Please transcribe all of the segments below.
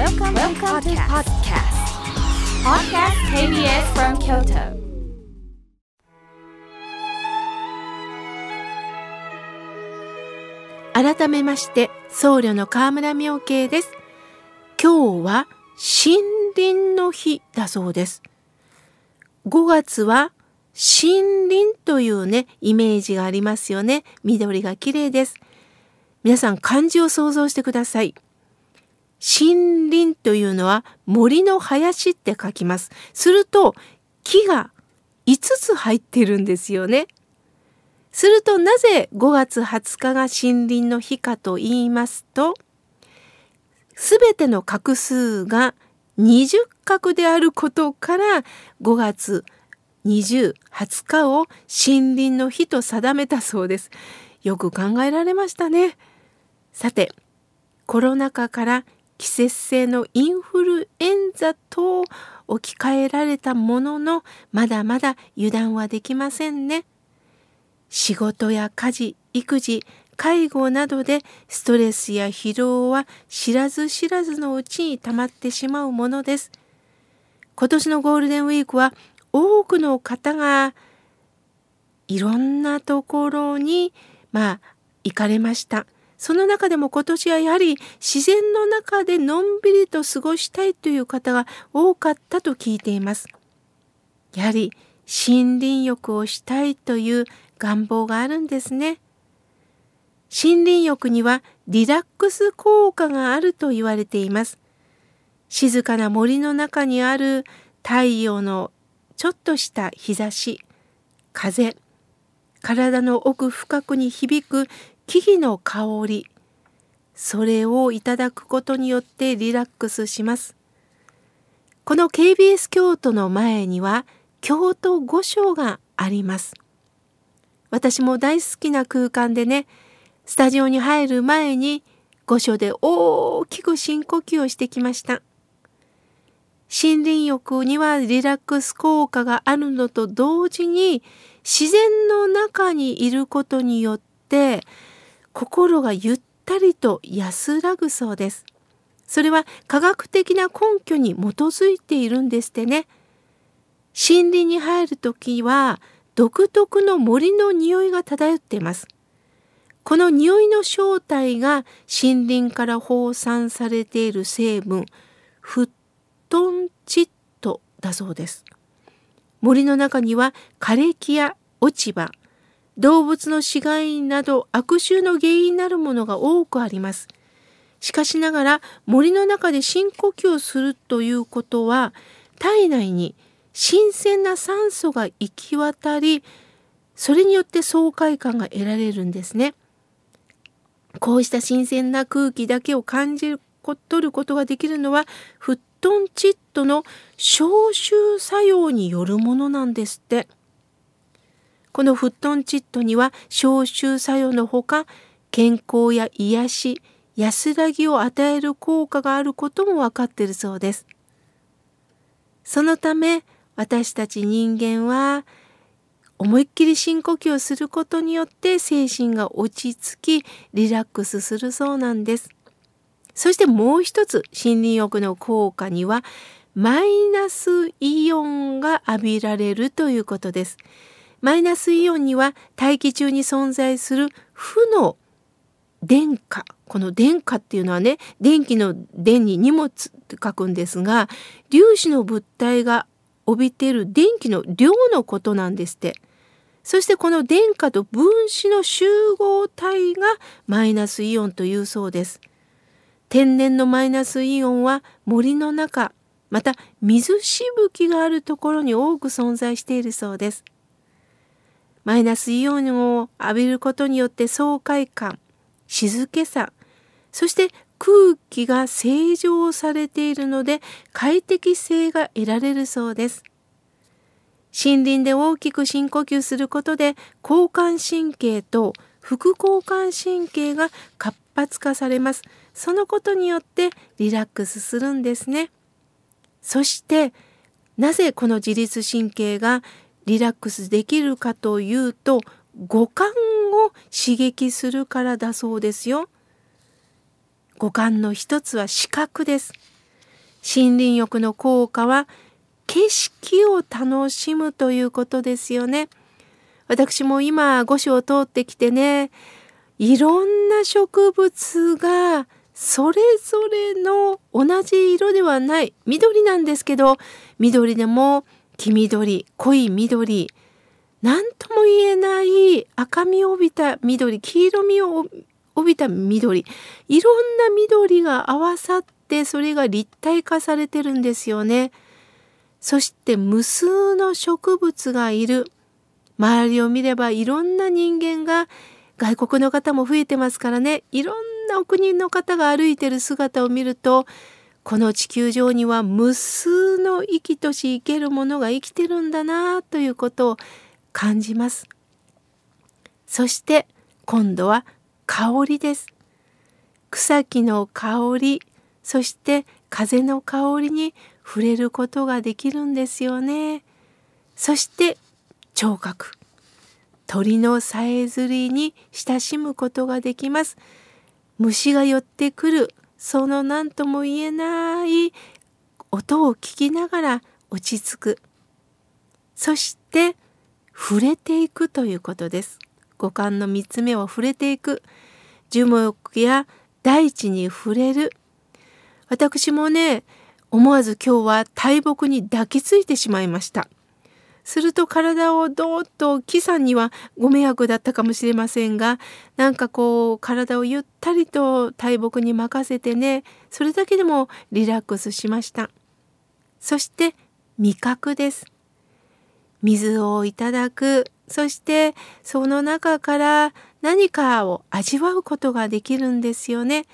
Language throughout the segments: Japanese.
Welcome, Welcome to podcast. Podcast KBS from Kyoto. 改めまして僧侶の河村明慶です。今日は森林の日だそうです。5月は森林というねイメージがありますよね。緑が綺麗です。皆さん漢字を想像してください。森林というのは森の林って書きますすると木が5つ入ってるんですよねするとなぜ5月20日が森林の日かと言いますと、すべての画数が20画であることから5月20、20日を森林の日と定めたそうです。よく考えられましたね。さて、コロナ禍から季節性のインフルエンザと置き換えられたものの、まだまだ油断はできませんね。仕事や家事、育児、介護などでストレスや疲労は知らず知らずのうちに溜まってしまうものです。今年のゴールデンウィークは多くの方がいろんなところにまあ行かれました。その中でも今年はやはり自然の中でのんびりと過ごしたいという方が多かったと聞いています。やはり森林浴をしたいという願望があるんですね。森林浴にはリラックス効果があると言われています。静かな森の中にある太陽のちょっとした日差し、風、体の奥深くに響く木々の香り、それをいただくことによってリラックスします。この KBS 京都の前には京都御所があります。私も大好きな空間でね、スタジオに入る前に御所で大きく深呼吸をしてきました。森林浴にはリラックス効果があるのと同時に自然の中にいることによって心がゆったりと安らぐそうです。それは科学的な根拠に基づいているんですってね。森林に入るときは独特の森の匂いが漂っています。この匂いの正体が森林から放散されている成分、フットンチッドだそうです。森の中には枯れ木や落ち葉、動物の死骸など悪臭の原因になるものが多くあります。しかしながら森の中で深呼吸をするということは体内に新鮮な酸素が行き渡りそれによって爽快感が得られるんですね。こうした新鮮な空気だけを感じ取ることができるのはフットンチッドの消臭作用によるものなんですって。このフットンチッドには消臭作用のほか健康や癒し安らぎを与える効果があることも分かっているそうです。そのため私たち人間は思いっきり深呼吸をすることによって精神が落ち着きリラックスするそうなんです。そしてもう一つ森林浴の効果にはマイナスイオンが浴びられるということです。マイナスイオンには大気中に存在する負の電荷この電荷っていうのはね電気の電に荷物って書くんですが粒子の物体が帯びてる電気の量のことなんですって。そしてこの電荷と分子の集合体がマイナスイオンというそうです。天然のマイナスイオンは森の中、また水しぶきがあるところに多く存在しているそうです。マイナスイオンを浴びることによって爽快感、静けさ、そして空気が清浄されているので快適性が得られるそうです。森林で大きく深呼吸することで交感神経と副交感神経が活発化されます。そのことによってリラックスするんですね。そしてなぜこの自律神経がリラックスできるかというと五感を刺激するからだそうですよ。五感の一つは視覚です。森林浴の効果は景色を楽しむということですよね。私も今御所を通ってきてねいろんな植物がそれぞれの同じ色ではない緑なんですけど緑でも黄緑濃い緑。何とも言えない赤みを帯びた緑黄色みを帯びた緑。いろんな緑が合わさってそれが立体化されてるんですよね。そして無数の植物がいる。周りを見ればいろんな人間が外国の方も増えてますからね。いろんなお国の方が歩いてる姿を見るとこの地球上には無数の生きとし生けるものが生きてるんだなということを感じます。そして今度は香りです。草木の香りそして風の香りに触れることができるんですよね。そして聴覚鳥のさえずりに親しむことができます虫が寄ってくるその何とも言えない音を聞きながら落ち着く。そして触れていくということです。五感の3つ目を触れていく。樹木や大地に触れる。私もね思わず今日は大木に抱きついてしまいました。すると体をどーっと木さんにはご迷惑だったかもしれませんがなんかこう体をゆったりと大木に任せてねそれだけでもリラックスしました。そして味覚です。水をいただく。そしてその中から何かを味わうことができるんですよね。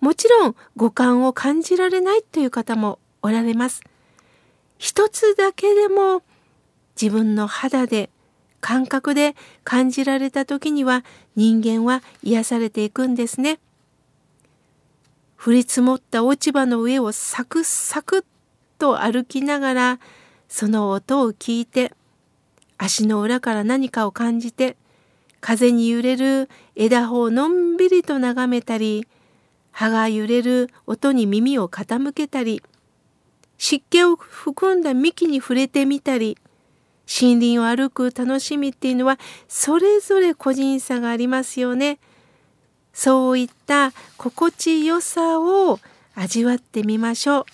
もちろん五感を感じられないという方もおられます。一つだけでも自分の肌で感覚で感じられた時には人間は癒されていくんですね。降り積もった落ち葉の上をサクサクっと歩きながらその音を聞いて足の裏から何かを感じて風に揺れる枝葉をのんびりと眺めたり葉が揺れる音に耳を傾けたり湿気を含んだ幹に触れてみたり森林を歩く楽しみっていうのはそれぞれ個人差がありますよね。そういった心地よさを味わってみましょう。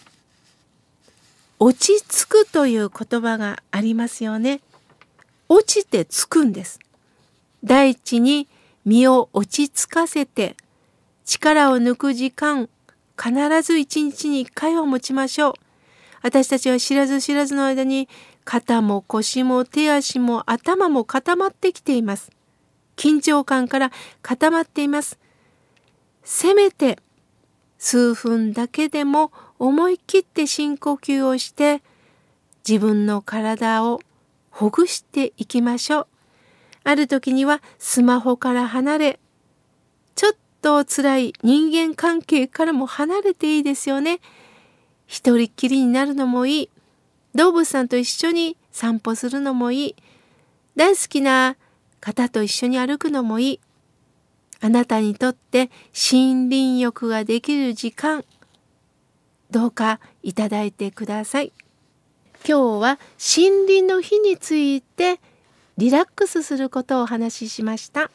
落ち着くという言葉がありますよね。落ちてつくんです。大地に身を落ち着かせて力を抜く時間必ず一日に一回は持ちましょう。私たちは知らず知らずの間に肩も腰も手足も頭も固まってきています。緊張感から固まっています。せめて数分だけでも思い切って深呼吸をして自分の体をほぐしていきましょう。ある時にはスマホから離れちょっと辛い人間関係からも離れていいですよね。一人きりになるのもいい。動物さんと一緒に散歩するのもいい。大好きな方と一緒に歩くのもいい。あなたにとって森林浴ができる時間、どうかいただいてください。今日は森林の日についてリラックスすることをお話ししました。